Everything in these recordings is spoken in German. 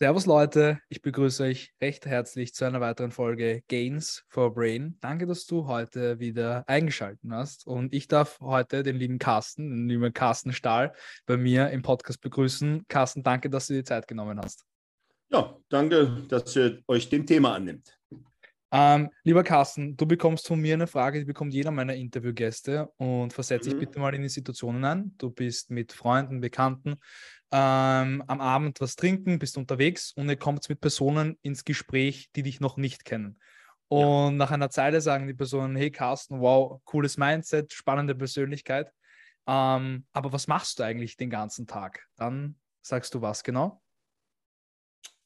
Servus Leute, ich begrüße euch recht herzlich zu einer weiteren Folge Gains for Brain. Danke, dass du heute wieder eingeschaltet hast und ich darf heute den lieben Carsten, den lieben Carsten Stahl bei mir im Podcast begrüßen. Carsten, danke, dass du dir Zeit genommen hast. Ja, danke, dass ihr euch dem Thema annimmt. Ähm, lieber Carsten, du bekommst von mir eine Frage, die bekommt jeder meiner Interviewgäste und versetze mhm. dich bitte mal in die Situationen ein. Du bist mit Freunden, Bekannten ähm, am Abend was trinken, bist unterwegs und ihr kommt mit Personen ins Gespräch, die dich noch nicht kennen. Und ja. nach einer Zeile sagen die Personen, hey Carsten, wow, cooles Mindset, spannende Persönlichkeit. Ähm, aber was machst du eigentlich den ganzen Tag? Dann sagst du was genau?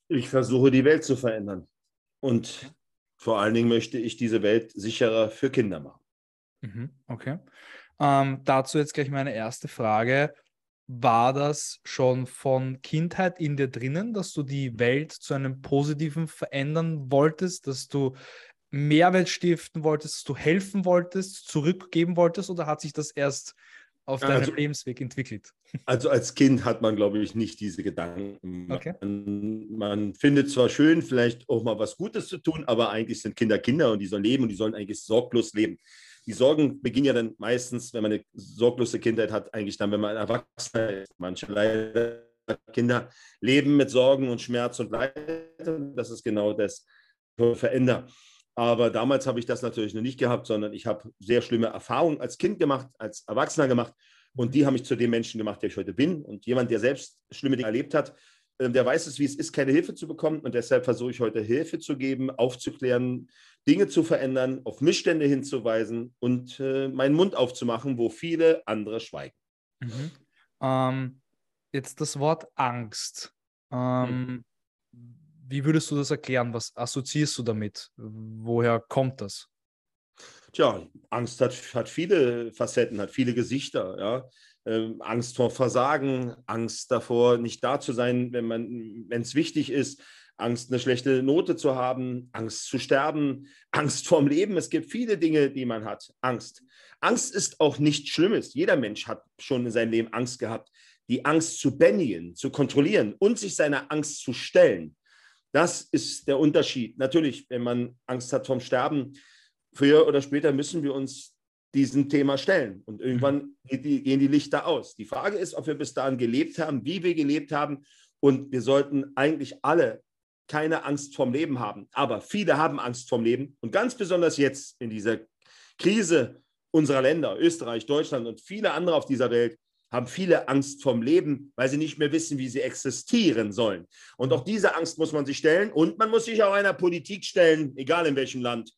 Ich versuche die Welt zu verändern. Und vor allen Dingen möchte ich diese Welt sicherer für Kinder machen. Mhm, okay. Ähm, dazu jetzt gleich meine erste Frage war das schon von Kindheit in dir drinnen, dass du die Welt zu einem Positiven verändern wolltest, dass du Mehrwert stiften wolltest, dass du helfen wolltest, zurückgeben wolltest oder hat sich das erst auf deinem also, Lebensweg entwickelt? Also als Kind hat man, glaube ich, nicht diese Gedanken. Okay. Man, man, findet zwar schön, vielleicht auch mal was Gutes zu tun, aber eigentlich sind Kinder Kinder und die sollen leben und die sollen eigentlich sorglos leben die Sorgen beginnen ja dann meistens, wenn man eine sorglose Kindheit hat, eigentlich dann, wenn man Erwachsener ist. Manche leider Kinder leben mit Sorgen und Schmerz und Leid. Das ist genau das Veränder. Aber damals habe ich das natürlich noch nicht gehabt, sondern ich habe sehr schlimme Erfahrungen als Kind gemacht, als Erwachsener gemacht. Und die haben mich zu dem Menschen gemacht, der ich heute bin. Und jemand, der selbst schlimme Dinge erlebt hat, äh, der weiß es, wie es ist, keine Hilfe zu bekommen. Und deshalb versuche ich heute Hilfe zu geben, aufzuklären, Dinge zu verändern, auf Missstände hinzuweisen und äh, meinen Mund aufzumachen, wo viele andere schweigen. Mhm. Ähm, jetzt das Wort Angst. Ähm, mhm. Wie würdest du das erklären? Was assoziierst du damit? Woher kommt das? Tja, Angst hat, hat viele Facetten, hat viele Gesichter. Ja? Ähm, Angst vor Versagen, Angst davor, nicht da zu sein, wenn es wichtig ist, Angst, eine schlechte Note zu haben, Angst zu sterben, Angst vorm Leben. Es gibt viele Dinge, die man hat. Angst. Angst ist auch nichts Schlimmes. Jeder Mensch hat schon in seinem Leben Angst gehabt. Die Angst zu bändigen, zu kontrollieren und sich seiner Angst zu stellen. Das ist der Unterschied. Natürlich, wenn man Angst hat vom Sterben, früher oder später müssen wir uns diesem Thema stellen. Und irgendwann gehen die Lichter aus. Die Frage ist, ob wir bis dahin gelebt haben, wie wir gelebt haben. Und wir sollten eigentlich alle keine Angst vorm Leben haben. Aber viele haben Angst vorm Leben und ganz besonders jetzt in dieser Krise unserer Länder, Österreich, Deutschland und viele andere auf dieser Welt, haben viele Angst vorm Leben, weil sie nicht mehr wissen, wie sie existieren sollen. Und auch diese Angst muss man sich stellen und man muss sich auch einer Politik stellen, egal in welchem Land,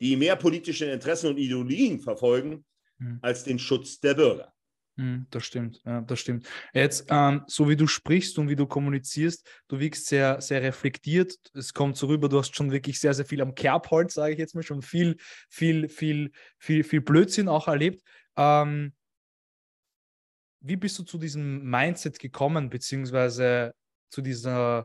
die mehr politische Interessen und Ideologien verfolgen hm. als den Schutz der Bürger. Hm, das stimmt, ja, das stimmt. Jetzt, ähm, so wie du sprichst und wie du kommunizierst, du wirkst sehr, sehr reflektiert. Es kommt so rüber, du hast schon wirklich sehr, sehr viel am Kerbholz, sage ich jetzt mal, schon viel, viel, viel, viel, viel Blödsinn auch erlebt. Ähm, wie bist du zu diesem Mindset gekommen, beziehungsweise zu dieser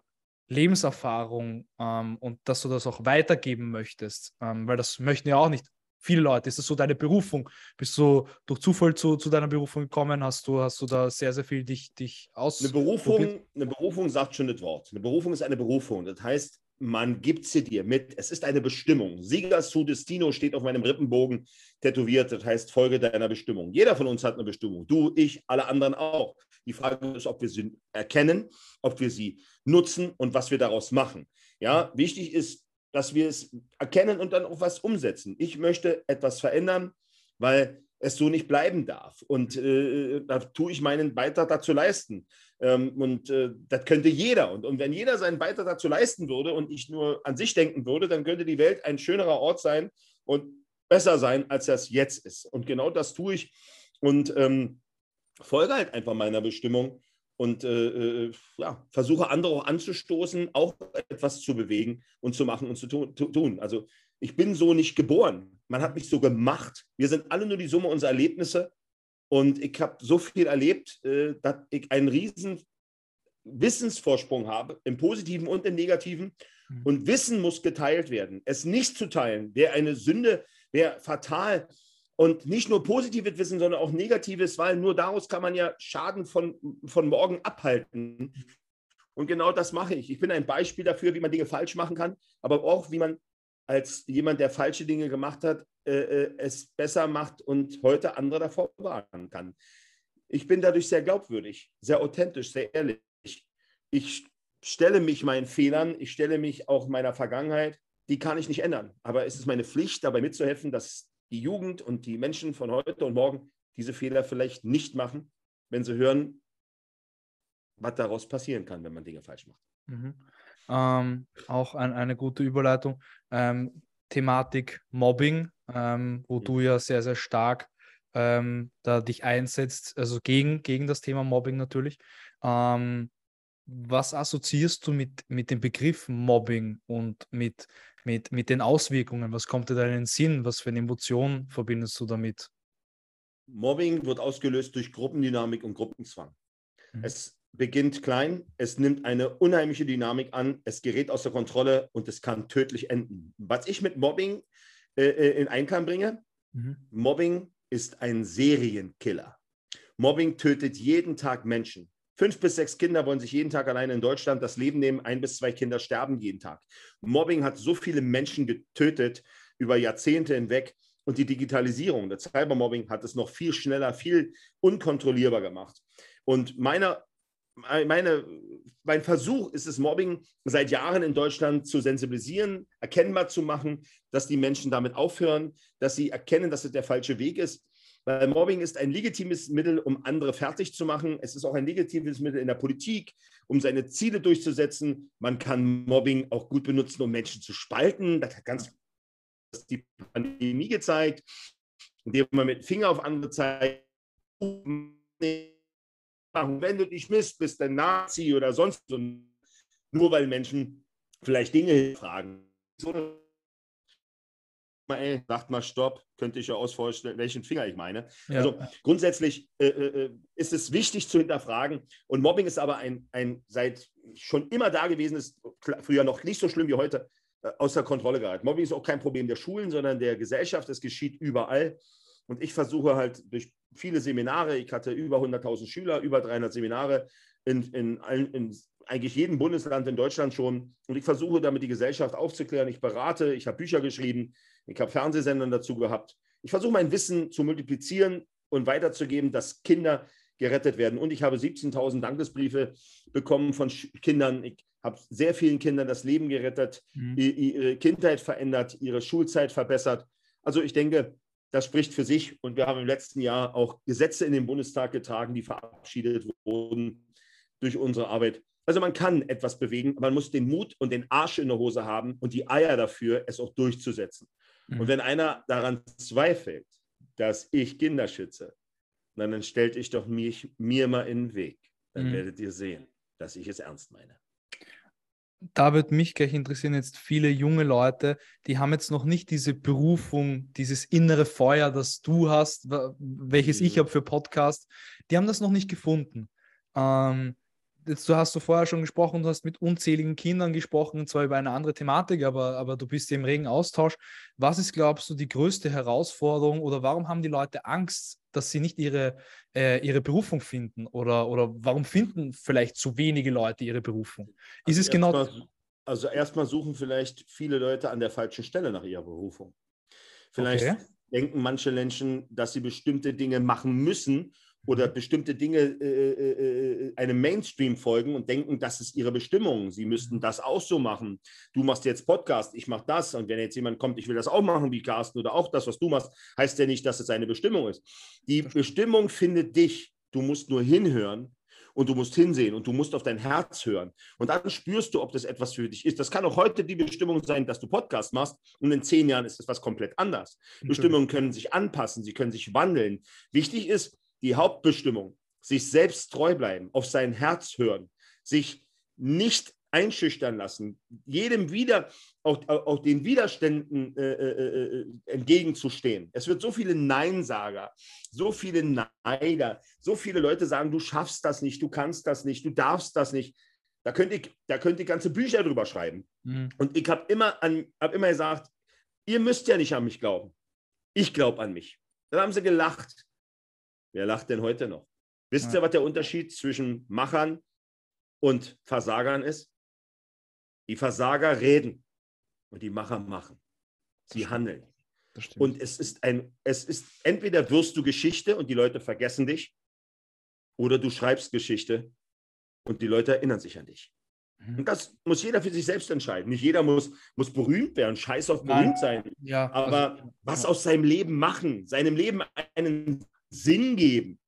Lebenserfahrung ähm, und dass du das auch weitergeben möchtest? Ähm, weil das möchten ja auch nicht viele Leute? Ist das so deine Berufung? Bist du durch Zufall zu, zu deiner Berufung gekommen? Hast du, hast du da sehr, sehr viel dich, dich aus? Eine Berufung, eine Berufung sagt schon das Wort. Eine Berufung ist eine Berufung. Das heißt, man gibt sie dir mit. Es ist eine Bestimmung. Sieger zu Destino steht auf meinem Rippenbogen tätowiert. Das heißt, Folge deiner Bestimmung. Jeder von uns hat eine Bestimmung. Du, ich, alle anderen auch. Die Frage ist, ob wir sie erkennen, ob wir sie nutzen und was wir daraus machen. Ja, wichtig ist, dass wir es erkennen und dann auch was umsetzen. Ich möchte etwas verändern, weil es so nicht bleiben darf. Und äh, da tue ich meinen Beitrag dazu leisten. Ähm, und äh, das könnte jeder. Und, und wenn jeder seinen Beitrag dazu leisten würde und ich nur an sich denken würde, dann könnte die Welt ein schönerer Ort sein und besser sein, als das jetzt ist. Und genau das tue ich und ähm, folge halt einfach meiner Bestimmung und äh, äh, ja, versuche andere auch anzustoßen, auch etwas zu bewegen und zu machen und zu tun. Also ich bin so nicht geboren. Man hat mich so gemacht. Wir sind alle nur die Summe unserer Erlebnisse. Und ich habe so viel erlebt, äh, dass ich einen riesen Wissensvorsprung habe, im positiven und im negativen. Mhm. Und Wissen muss geteilt werden. Es nicht zu teilen wäre eine Sünde wäre fatal. Und nicht nur positives Wissen, sondern auch negatives, weil nur daraus kann man ja Schaden von, von morgen abhalten. Und genau das mache ich. Ich bin ein Beispiel dafür, wie man Dinge falsch machen kann, aber auch, wie man als jemand, der falsche Dinge gemacht hat, äh, äh es besser macht und heute andere davor warnen kann. Ich bin dadurch sehr glaubwürdig, sehr authentisch, sehr ehrlich. Ich stelle mich meinen Fehlern, ich stelle mich auch meiner Vergangenheit, die kann ich nicht ändern. Aber es ist meine Pflicht, dabei mitzuhelfen, dass die Jugend und die Menschen von heute und morgen diese Fehler vielleicht nicht machen, wenn sie hören, was daraus passieren kann, wenn man Dinge falsch macht. Mhm. Ähm, auch ein, eine gute Überleitung. Ähm, Thematik Mobbing, ähm, wo mhm. du ja sehr, sehr stark ähm, da dich einsetzt, also gegen, gegen das Thema Mobbing natürlich. Ähm, was assoziierst du mit, mit dem Begriff Mobbing und mit, mit, mit den Auswirkungen? Was kommt dir da in den Sinn? Was für eine Emotion verbindest du damit? Mobbing wird ausgelöst durch Gruppendynamik und Gruppenzwang. Mhm. Es beginnt klein, es nimmt eine unheimliche Dynamik an, es gerät außer Kontrolle und es kann tödlich enden. Was ich mit Mobbing äh, äh in Einklang bringe, mhm. Mobbing ist ein Serienkiller. Mobbing tötet jeden Tag Menschen. Fünf bis sechs Kinder wollen sich jeden Tag alleine in Deutschland das Leben nehmen. Ein bis zwei Kinder sterben jeden Tag. Mobbing hat so viele Menschen getötet über Jahrzehnte hinweg. Und die Digitalisierung, das Cybermobbing, hat es noch viel schneller, viel unkontrollierbar gemacht. Und meiner meine, mein Versuch ist es, Mobbing seit Jahren in Deutschland zu sensibilisieren, erkennbar zu machen, dass die Menschen damit aufhören, dass sie erkennen, dass es der falsche Weg ist. Weil Mobbing ist ein legitimes Mittel, um andere fertig zu machen. Es ist auch ein legitimes Mittel in der Politik, um seine Ziele durchzusetzen. Man kann Mobbing auch gut benutzen, um Menschen zu spalten. Das hat ganz die Pandemie gezeigt, indem man mit Finger auf andere zeigt machen. Wenn du dich misst, bist du ein Nazi oder sonst so. Nur weil Menschen vielleicht Dinge fragen. So, ey, sagt mal Stopp, könnte ich ja ausvorstellen, welchen Finger ich meine. Ja. Also grundsätzlich äh, äh, äh, ist es wichtig zu hinterfragen. Und Mobbing ist aber ein, ein seit schon immer da gewesen, ist früher noch nicht so schlimm wie heute, äh, außer Kontrolle geraten. Mobbing ist auch kein Problem der Schulen, sondern der Gesellschaft. Es geschieht überall. Und ich versuche halt durch viele Seminare, ich hatte über 100.000 Schüler, über 300 Seminare in, in, in, eigentlich jedem Bundesland in Deutschland schon. Und ich versuche damit die Gesellschaft aufzuklären. Ich berate, ich habe Bücher geschrieben, ich habe Fernsehsendern dazu gehabt. Ich versuche mein Wissen zu multiplizieren und weiterzugeben, dass Kinder gerettet werden. Und ich habe 17.000 Dankesbriefe bekommen von Kindern. Ich habe sehr vielen Kindern das Leben gerettet, mhm. ihre Kindheit verändert, ihre Schulzeit verbessert. Also ich denke, das spricht für sich. Und wir haben im letzten Jahr auch Gesetze in den Bundestag getragen, die verabschiedet wurden durch unsere Arbeit. Also man kann etwas bewegen, man muss den Mut und den Arsch in der Hose haben und die Eier dafür, es auch durchzusetzen. Mhm. Und wenn einer daran zweifelt, dass ich Kinder schütze, dann stellt ich doch mich, mir mal in den Weg. Dann mhm. werdet ihr sehen, dass ich es ernst meine da wird mich gleich interessieren, jetzt viele junge Leute, die haben jetzt noch nicht diese Berufung, dieses innere Feuer, das du hast, welches ich mhm. habe für Podcast, die haben das noch nicht gefunden. Ähm, jetzt, du hast du vorher schon gesprochen, du hast mit unzähligen Kindern gesprochen, zwar über eine andere Thematik, aber, aber du bist im regen Austausch. Was ist, glaubst du, die größte Herausforderung oder warum haben die Leute Angst, dass sie nicht ihre, äh, ihre Berufung finden? Oder, oder warum finden vielleicht zu wenige Leute ihre Berufung? Ist also es genau. Mal, also erstmal suchen vielleicht viele Leute an der falschen Stelle nach ihrer Berufung. Vielleicht okay. denken manche Menschen, dass sie bestimmte Dinge machen müssen, oder bestimmte Dinge äh, äh, äh, einem Mainstream folgen und denken, das ist ihre Bestimmung. Sie müssten das auch so machen. Du machst jetzt Podcast, ich mache das. Und wenn jetzt jemand kommt, ich will das auch machen wie Carsten oder auch das, was du machst, heißt ja nicht, dass es seine Bestimmung ist. Die Bestimmung findet dich. Du musst nur hinhören und du musst hinsehen und du musst auf dein Herz hören. Und dann spürst du, ob das etwas für dich ist. Das kann auch heute die Bestimmung sein, dass du Podcast machst und in zehn Jahren ist es was komplett anders. Bestimmungen können sich anpassen, sie können sich wandeln. Wichtig ist, die Hauptbestimmung, sich selbst treu bleiben, auf sein Herz hören, sich nicht einschüchtern lassen, jedem wieder, auch, auch den Widerständen äh, äh, äh, entgegenzustehen. Es wird so viele Neinsager, so viele Neider, so viele Leute sagen, du schaffst das nicht, du kannst das nicht, du darfst das nicht. Da könnte ich, da könnte ich ganze Bücher drüber schreiben. Mhm. Und ich habe immer, hab immer gesagt, ihr müsst ja nicht an mich glauben. Ich glaube an mich. Dann haben sie gelacht. Wer lacht denn heute noch? Wisst ja. ihr, was der Unterschied zwischen Machern und Versagern ist? Die Versager reden und die Macher machen. Sie handeln. Und es ist ein, es ist, entweder wirst du Geschichte und die Leute vergessen dich, oder du schreibst Geschichte und die Leute erinnern sich an dich. Mhm. Und das muss jeder für sich selbst entscheiden. Nicht jeder muss, muss berühmt werden, scheiß auf berühmt sein. Ja, aber also, was aus seinem Leben machen, seinem Leben einen Sinn geben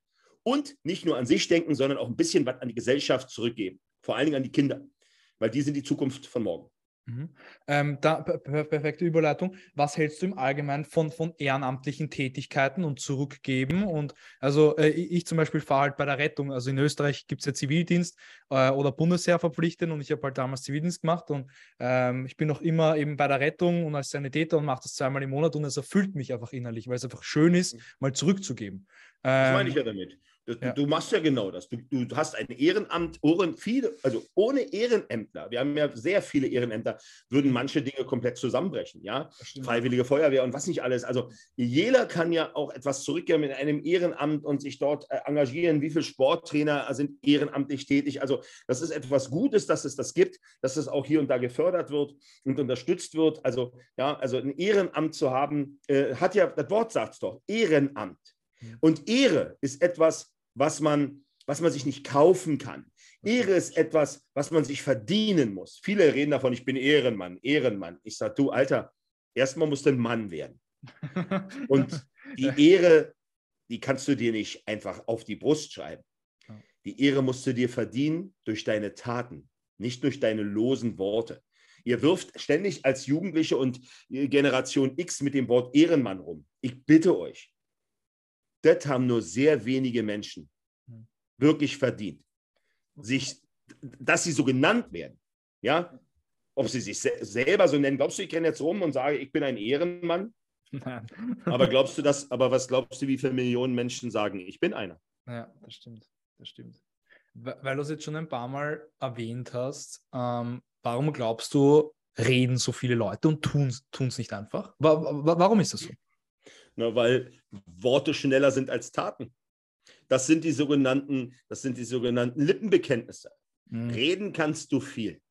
und nicht nur an sich denken, sondern auch ein bisschen was an die Gesellschaft zurückgeben. Vor allen Dingen an die Kinder, weil die sind die Zukunft von morgen. Mhm. Ähm, da, perfekte Überleitung. Was hältst du im Allgemeinen von, von ehrenamtlichen Tätigkeiten und Zurückgeben? Und also äh, ich zum Beispiel fahre halt bei der Rettung. Also in Österreich gibt es ja Zivildienst äh, oder Bundesheer verpflichtet und ich habe halt damals Zivildienst gemacht und ähm, ich bin noch immer eben bei der Rettung und als Sanitäter und mache das zweimal im Monat und es erfüllt mich einfach innerlich, weil es einfach schön ist, mhm. mal zurückzugeben. Ähm, das meine ich ja damit. Du, ja. du, machst ja genau das. Du, du hast ein Ehrenamt, viele, also ohne Ehrenämtler, wir haben ja sehr viele Ehrenämter, würden manche Dinge komplett zusammenbrechen, ja. Freiwillige Feuerwehr und was nicht alles. Also jeder kann ja auch etwas zurückgeben in einem Ehrenamt und sich dort äh, engagieren. Wie viele Sporttrainer sind ehrenamtlich tätig? Also das ist etwas Gutes, dass es das gibt, dass es auch hier und da gefördert wird und unterstützt wird. Also ja, also ein Ehrenamt zu haben, äh, hat ja, das Wort sagt es doch, Ehrenamt. Und Ehre ist etwas, was man, was man sich nicht kaufen kann. Ehre ist etwas, was man sich verdienen muss. Viele reden davon, ich bin Ehrenmann, Ehrenmann. Ich sage, du Alter, erstmal musst du ein Mann werden. Und die Ehre, die kannst du dir nicht einfach auf die Brust schreiben. Die Ehre musst du dir verdienen durch deine Taten, nicht durch deine losen Worte. Ihr wirft ständig als Jugendliche und Generation X mit dem Wort Ehrenmann rum. Ich bitte euch, das haben nur sehr wenige Menschen hm. wirklich verdient. Sich, dass sie so genannt werden. Ja? Ob sie sich selber so nennen. Glaubst du, ich renne jetzt rum und sage, ich bin ein Ehrenmann? Nein. aber glaubst du das, aber was glaubst du, wie viele Millionen Menschen sagen, ich bin einer? Ja, das stimmt. Das stimmt. Weil du es jetzt schon ein paar Mal erwähnt hast, ähm, warum glaubst du, reden so viele Leute und tun es nicht einfach? Warum ist das so? Ne, weil Worte schneller sind als Taten. Das sind die sogenannten, das sind die sogenannten Lippenbekenntnisse. Mhm. Reden kannst du viel.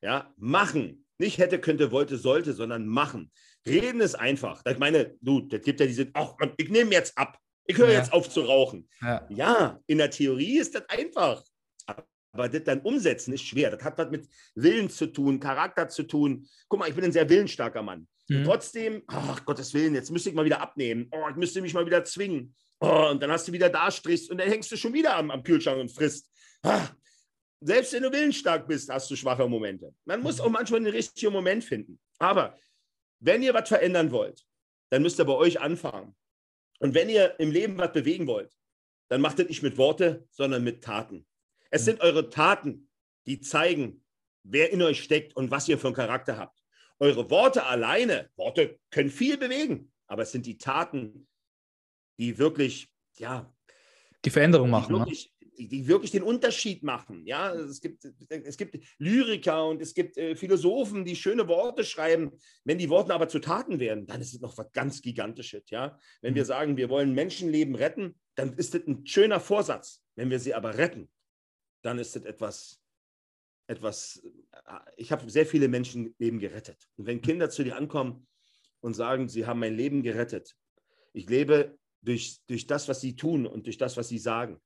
Ja, machen. Nicht hätte, könnte, wollte, sollte, sondern machen. Reden ist einfach. Ich meine, du, das gibt ja diese, ach, ich nehme jetzt ab. Ich höre ja. jetzt auf zu rauchen. Ja. ja, in der Theorie ist das einfach. Aber das dann umsetzen ist schwer. Das hat was mit Willen zu tun, Charakter zu tun. Guck mal, ich bin ein sehr willensstarker Mann. Mhm. trotzdem, ach Gottes Willen, jetzt müsste ich mal wieder abnehmen. Oh, ich müsste mich mal wieder zwingen. Oh, und dann hast du wieder da strichst und dann hängst du schon wieder am, am Kühlschrank und frisst. Ah, selbst wenn du willensstark bist, hast du schwache Momente. Man muss mhm. auch manchmal den richtigen Moment finden. Aber wenn ihr was verändern wollt, dann müsst ihr bei euch anfangen. Und wenn ihr im Leben was bewegen wollt, dann macht das nicht mit Worte, sondern mit Taten. Es mhm. sind eure Taten, die zeigen, wer in euch steckt und was ihr für einen Charakter habt. Eure Worte alleine, Worte können viel bewegen, aber es sind die Taten, die wirklich, ja, die Veränderung machen. Die ne? wirklich, die, die, wirklich den Unterschied machen. Ja, es gibt, es gibt Lyriker und es gibt äh, Philosophen, die schöne Worte schreiben. Wenn die Worte aber zu Taten werden, dann ist es noch was ganz Gigantisches. Ja, wenn wir mhm. sagen, wir wollen Menschenleben retten, dann ist das ein schöner Vorsatz. Wenn wir sie aber retten, dann ist das etwas etwas, äh, ich habe sehr viele Menschenleben gerettet. Und wenn Kinder zu dir ankommen und sagen, sie haben mein Leben gerettet, ich lebe durch, durch das, was sie tun und durch das, was sie sagen.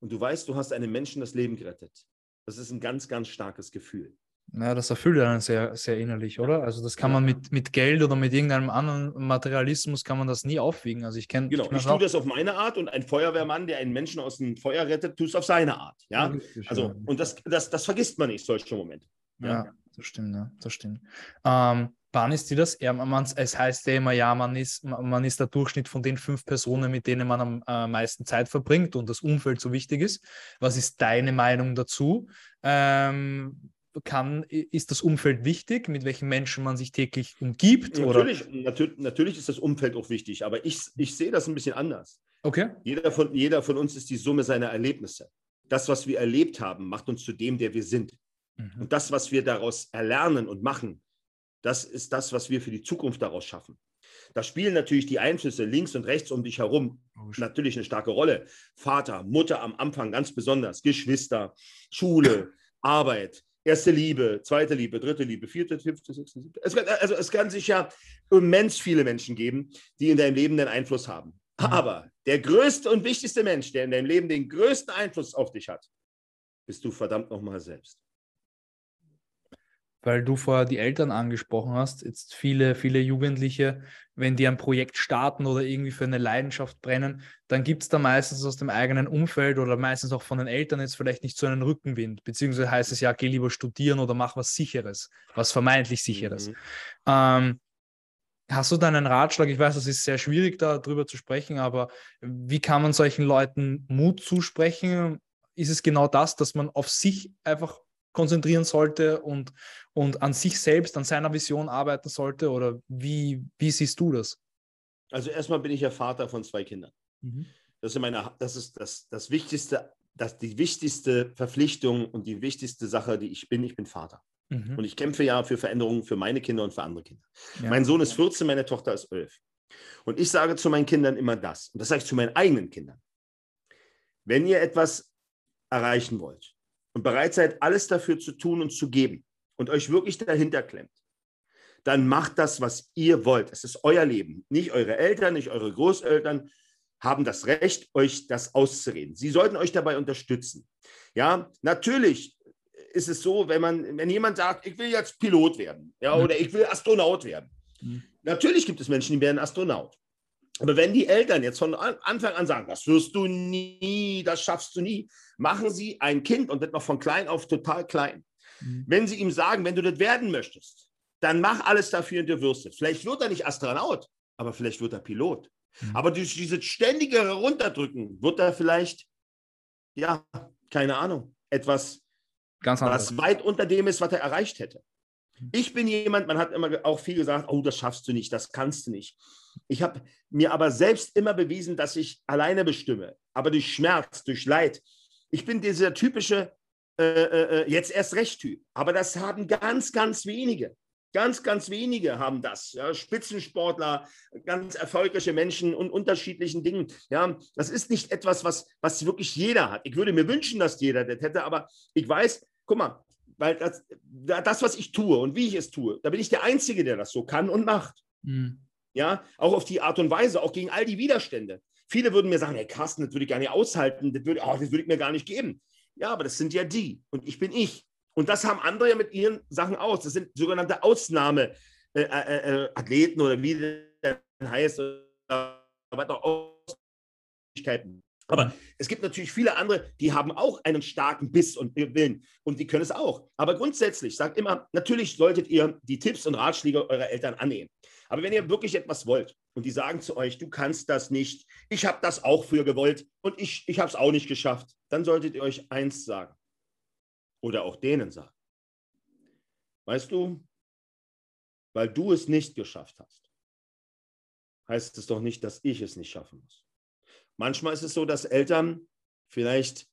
Und du weißt, du hast einem Menschen das Leben gerettet. Das ist ein ganz, ganz starkes Gefühl. Ja, das erfüllt einen sehr, sehr innerlich, oder? Also das kann ja. man mit, mit Geld oder mit irgendeinem anderen Materialismus kann man das nie aufwiegen. Also ich kenne genau. Ich, ich tue das auf meine Art und ein Feuerwehrmann, der einen Menschen aus dem Feuer rettet, tut es auf seine Art. Ja, also und das, das, das vergisst man nicht solche Momente. Ja, ja das stimmt, ja, das stimmt. Ähm, wann ist dir das? Ja, man, es heißt ja immer, ja, man ist, man ist der Durchschnitt von den fünf Personen, mit denen man am äh, meisten Zeit verbringt und das Umfeld so wichtig ist. Was ist deine Meinung dazu? Ähm, kann, ist das Umfeld wichtig, mit welchen Menschen man sich täglich umgibt? Natürlich, natürlich, natürlich ist das Umfeld auch wichtig, aber ich, ich sehe das ein bisschen anders. Okay. Jeder von, jeder von uns ist die Summe seiner Erlebnisse. Das, was wir erlebt haben, macht uns zu dem, der wir sind. Mhm. Und das, was wir daraus erlernen und machen, das ist das, was wir für die Zukunft daraus schaffen. Da spielen natürlich die Einflüsse links und rechts um dich herum natürlich eine starke Rolle. Vater, Mutter am Anfang ganz besonders, Geschwister, Schule, Arbeit, erste Liebe, zweite Liebe, dritte Liebe, vierte, fünfte, sechste, siebte. Es kann, also es kann sich ja immens viele Menschen geben, die in deinem Leben den Einfluss haben. Mhm. Aber der größte und wichtigste Mensch, der in deinem Leben den größten Einfluss auf dich hat, bist du verdammt nochmal selbst weil du vorher die Eltern angesprochen hast. Jetzt viele, viele Jugendliche, wenn die ein Projekt starten oder irgendwie für eine Leidenschaft brennen, dann gibt es da meistens aus dem eigenen Umfeld oder meistens auch von den Eltern jetzt vielleicht nicht so einen Rückenwind. Beziehungsweise heißt es ja, geh lieber studieren oder mach was Sicheres, was vermeintlich Sicheres. Mhm. Ähm, hast du da einen Ratschlag? Ich weiß, es ist sehr schwierig, darüber zu sprechen, aber wie kann man solchen Leuten Mut zusprechen? Ist es genau das, dass man auf sich einfach konzentrieren sollte und, und an sich selbst, an seiner Vision arbeiten sollte? Oder wie, wie siehst du das? Also erstmal bin ich ja Vater von zwei Kindern. Mhm. Das ist, meine, das, ist das, das Wichtigste, das, die wichtigste Verpflichtung und die wichtigste Sache, die ich bin. Ich bin Vater. Mhm. Und ich kämpfe ja für Veränderungen für meine Kinder und für andere Kinder. Ja. Mein Sohn ist 14, meine Tochter ist 11. Und ich sage zu meinen Kindern immer das, und das sage ich zu meinen eigenen Kindern. Wenn ihr etwas erreichen wollt, und bereit seid, alles dafür zu tun und zu geben und euch wirklich dahinter klemmt, dann macht das, was ihr wollt. Es ist euer Leben. Nicht eure Eltern, nicht eure Großeltern haben das Recht, euch das auszureden. Sie sollten euch dabei unterstützen. Ja, natürlich ist es so, wenn man, wenn jemand sagt, ich will jetzt Pilot werden, ja, oder ich will Astronaut werden. Mhm. Natürlich gibt es Menschen, die werden Astronaut. Aber wenn die Eltern jetzt von Anfang an sagen, das wirst du nie, das schaffst du nie, machen sie ein Kind und wird noch von klein auf total klein. Mhm. Wenn sie ihm sagen, wenn du das werden möchtest, dann mach alles dafür und du wirst es. Vielleicht wird er nicht Astronaut, aber vielleicht wird er Pilot. Mhm. Aber durch dieses ständige Herunterdrücken wird er vielleicht, ja, keine Ahnung, etwas, was weit unter dem ist, was er erreicht hätte. Ich bin jemand, man hat immer auch viel gesagt, oh, das schaffst du nicht, das kannst du nicht. Ich habe mir aber selbst immer bewiesen, dass ich alleine bestimme, aber durch Schmerz, durch Leid. Ich bin dieser typische äh, äh, äh, jetzt erst recht Typ, aber das haben ganz, ganz wenige. Ganz, ganz wenige haben das. Ja, Spitzensportler, ganz erfolgreiche Menschen und unterschiedlichen Dingen. Ja, das ist nicht etwas, was, was wirklich jeder hat. Ich würde mir wünschen, dass jeder das hätte, aber ich weiß, guck mal, weil das, das, was ich tue und wie ich es tue, da bin ich der Einzige, der das so kann und macht. Mhm. Ja, auch auf die Art und Weise, auch gegen all die Widerstände. Viele würden mir sagen, hey Carsten, das würde ich gar nicht aushalten, das würde, oh, das würde ich mir gar nicht geben. Ja, aber das sind ja die und ich bin ich. Und das haben andere ja mit ihren Sachen aus. Das sind sogenannte Ausnahmeathleten äh, äh, äh oder wie das heißt, oder was auch aber mhm. es gibt natürlich viele andere, die haben auch einen starken Biss und Willen und die können es auch. Aber grundsätzlich sagt immer, natürlich solltet ihr die Tipps und Ratschläge eurer Eltern annehmen. Aber wenn ihr wirklich etwas wollt und die sagen zu euch, du kannst das nicht, ich habe das auch früher gewollt und ich, ich habe es auch nicht geschafft, dann solltet ihr euch eins sagen oder auch denen sagen. Weißt du, weil du es nicht geschafft hast, heißt es doch nicht, dass ich es nicht schaffen muss. Manchmal ist es so, dass Eltern vielleicht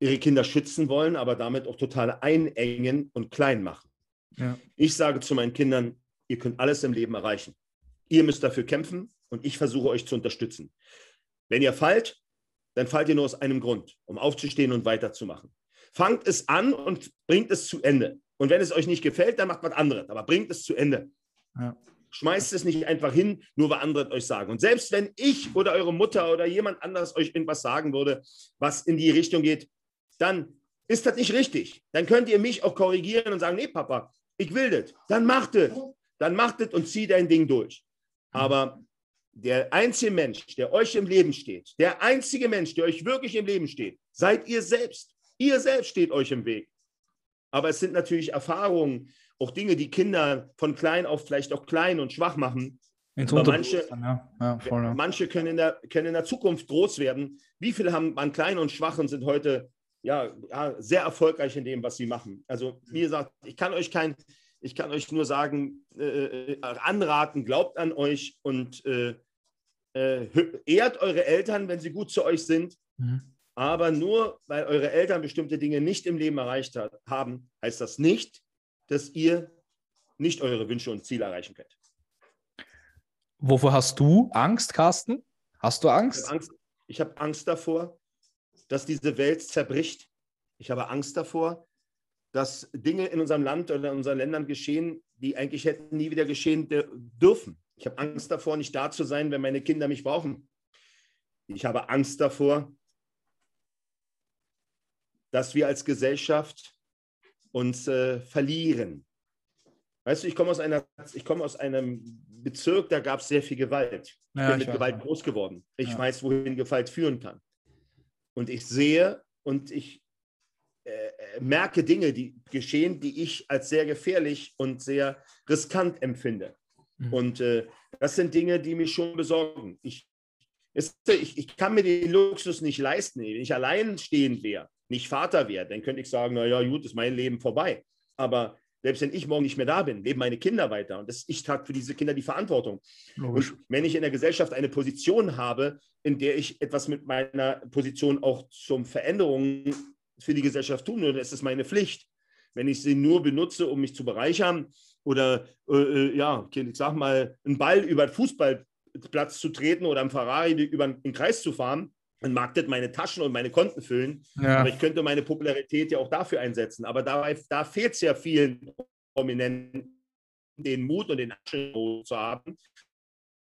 ihre Kinder schützen wollen, aber damit auch total einengen und klein machen. Ja. Ich sage zu meinen Kindern, ihr könnt alles im Leben erreichen. Ihr müsst dafür kämpfen und ich versuche euch zu unterstützen. Wenn ihr fallt, dann fallt ihr nur aus einem Grund, um aufzustehen und weiterzumachen. Fangt es an und bringt es zu Ende. Und wenn es euch nicht gefällt, dann macht was anderes, aber bringt es zu Ende. Ja. Schmeißt es nicht einfach hin, nur weil andere euch sagen. Und selbst wenn ich oder eure Mutter oder jemand anderes euch irgendwas sagen würde, was in die Richtung geht, dann ist das nicht richtig. Dann könnt ihr mich auch korrigieren und sagen, nee, Papa, ich will das. Dann macht es. Dann macht es und zieh dein Ding durch. Aber der einzige Mensch, der euch im Leben steht, der einzige Mensch, der euch wirklich im Leben steht, seid ihr selbst. Ihr selbst steht euch im Weg. Aber es sind natürlich Erfahrungen, auch Dinge, die Kinder von klein auf vielleicht auch klein und schwach machen. Aber manche, ja. Ja, voll, ja. manche können, in der, können in der Zukunft groß werden. Wie viele haben, waren klein und schwach und sind heute ja, sehr erfolgreich in dem, was sie machen? Also, wie gesagt, ich kann euch kein, ich kann euch nur sagen, äh, äh anraten, glaubt an euch und äh, äh, ehrt eure Eltern, wenn sie gut zu euch sind. Mhm. Aber nur weil eure Eltern bestimmte Dinge nicht im Leben erreicht hat, haben, heißt das nicht, dass ihr nicht eure Wünsche und Ziele erreichen könnt. Wovor hast du Angst, Carsten? Hast du Angst? Ich habe Angst, hab Angst davor, dass diese Welt zerbricht. Ich habe Angst davor, dass Dinge in unserem Land oder in unseren Ländern geschehen, die eigentlich hätten nie wieder geschehen dürfen. Ich habe Angst davor, nicht da zu sein, wenn meine Kinder mich brauchen. Ich habe Angst davor, dass wir als Gesellschaft uns äh, verlieren. Weißt du, ich komme aus, einer, ich komme aus einem Bezirk, da gab es sehr viel Gewalt. Ich ja, bin ich mit Gewalt groß geworden. Ich ja. weiß, wohin Gewalt führen kann. Und ich sehe und ich äh, merke Dinge, die geschehen, die ich als sehr gefährlich und sehr riskant empfinde. Mhm. Und äh, das sind Dinge, die mich schon besorgen. Ich, ich, ich kann mir den Luxus nicht leisten. Wenn ich alleinstehend wäre, nicht Vater wäre, dann könnte ich sagen, naja, gut, ist mein Leben vorbei. Aber selbst wenn ich morgen nicht mehr da bin, leben meine Kinder weiter. Und das, ich trage für diese Kinder die Verantwortung. Logisch. Und wenn ich in der Gesellschaft eine Position habe, in der ich etwas mit meiner Position auch zum Veränderungen für die Gesellschaft tun würde, ist es meine Pflicht. Wenn ich sie nur benutze, um mich zu bereichern oder, äh, äh ja, ich sag mal, einen Ball über den Fußballplatz zu treten oder einen Ferrari über den Kreis zu fahren, dann mag das meine Taschen und meine Konten füllen. Ja. Aber ich könnte meine Popularität ja auch dafür einsetzen. Aber dabei, da fehlt es ja vielen Prominenten, den Mut und den Aschen zu haben,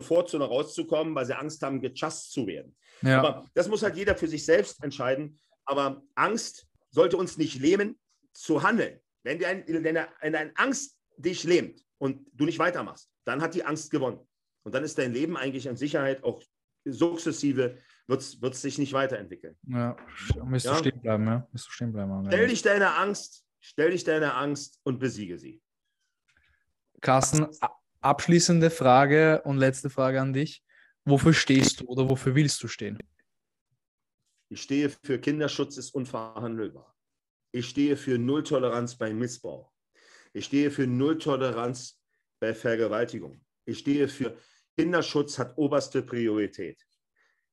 sofort zu rauszukommen, weil sie Angst haben, gechast zu werden. Ja. Aber das muss halt jeder für sich selbst entscheiden. Aber Angst sollte uns nicht lähmen, zu handeln. Wenn, dir ein, wenn eine Angst dich lähmt und du nicht weitermachst, dann hat die Angst gewonnen. Und dann ist dein Leben eigentlich an Sicherheit auch sukzessive wird es sich nicht weiterentwickeln. Ja, müsst ja? du stehen bleiben, ja. Müsst du stehen bleiben. Stell dich deiner Angst, stell dich deiner Angst und besiege sie. Carsten, abschließende Frage und letzte Frage an dich. Wofür stehst du oder wofür willst du stehen? Ich stehe für Kinderschutz ist unverhandelbar. Ich stehe für Nulltoleranz bei Missbrauch. Ich stehe für Nulltoleranz bei Vergewaltigung. Ich stehe für Kinderschutz hat oberste Priorität.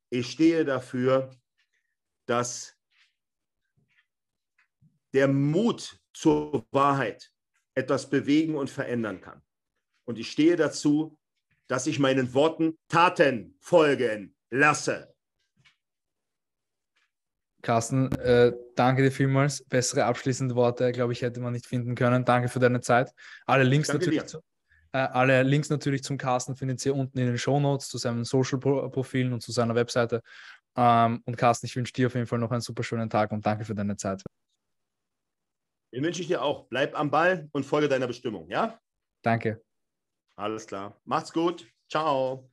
Ich stehe dafür, dass der Mut zur Wahrheit etwas bewegen und verändern kann. Und ich stehe dazu, dass ich meinen Worten Taten folgen lasse. Carsten, äh, danke dir vielmals. Bessere abschließende Worte, glaube ich, hätte man nicht finden können. Danke für deine Zeit. Alle Links danke natürlich äh, äh, alle Links natürlich zum Carsten findet ihr unten in den Show Notes zu seinen Social-Profilen und zu seiner Webseite. Ähm, und Carsten, ich wünsche dir auf jeden Fall noch einen super schönen Tag und danke für deine Zeit. Den wünsche ich dir auch. Bleib am Ball und folge deiner Bestimmung, ja? Danke. Alles klar. Macht's gut. Ciao.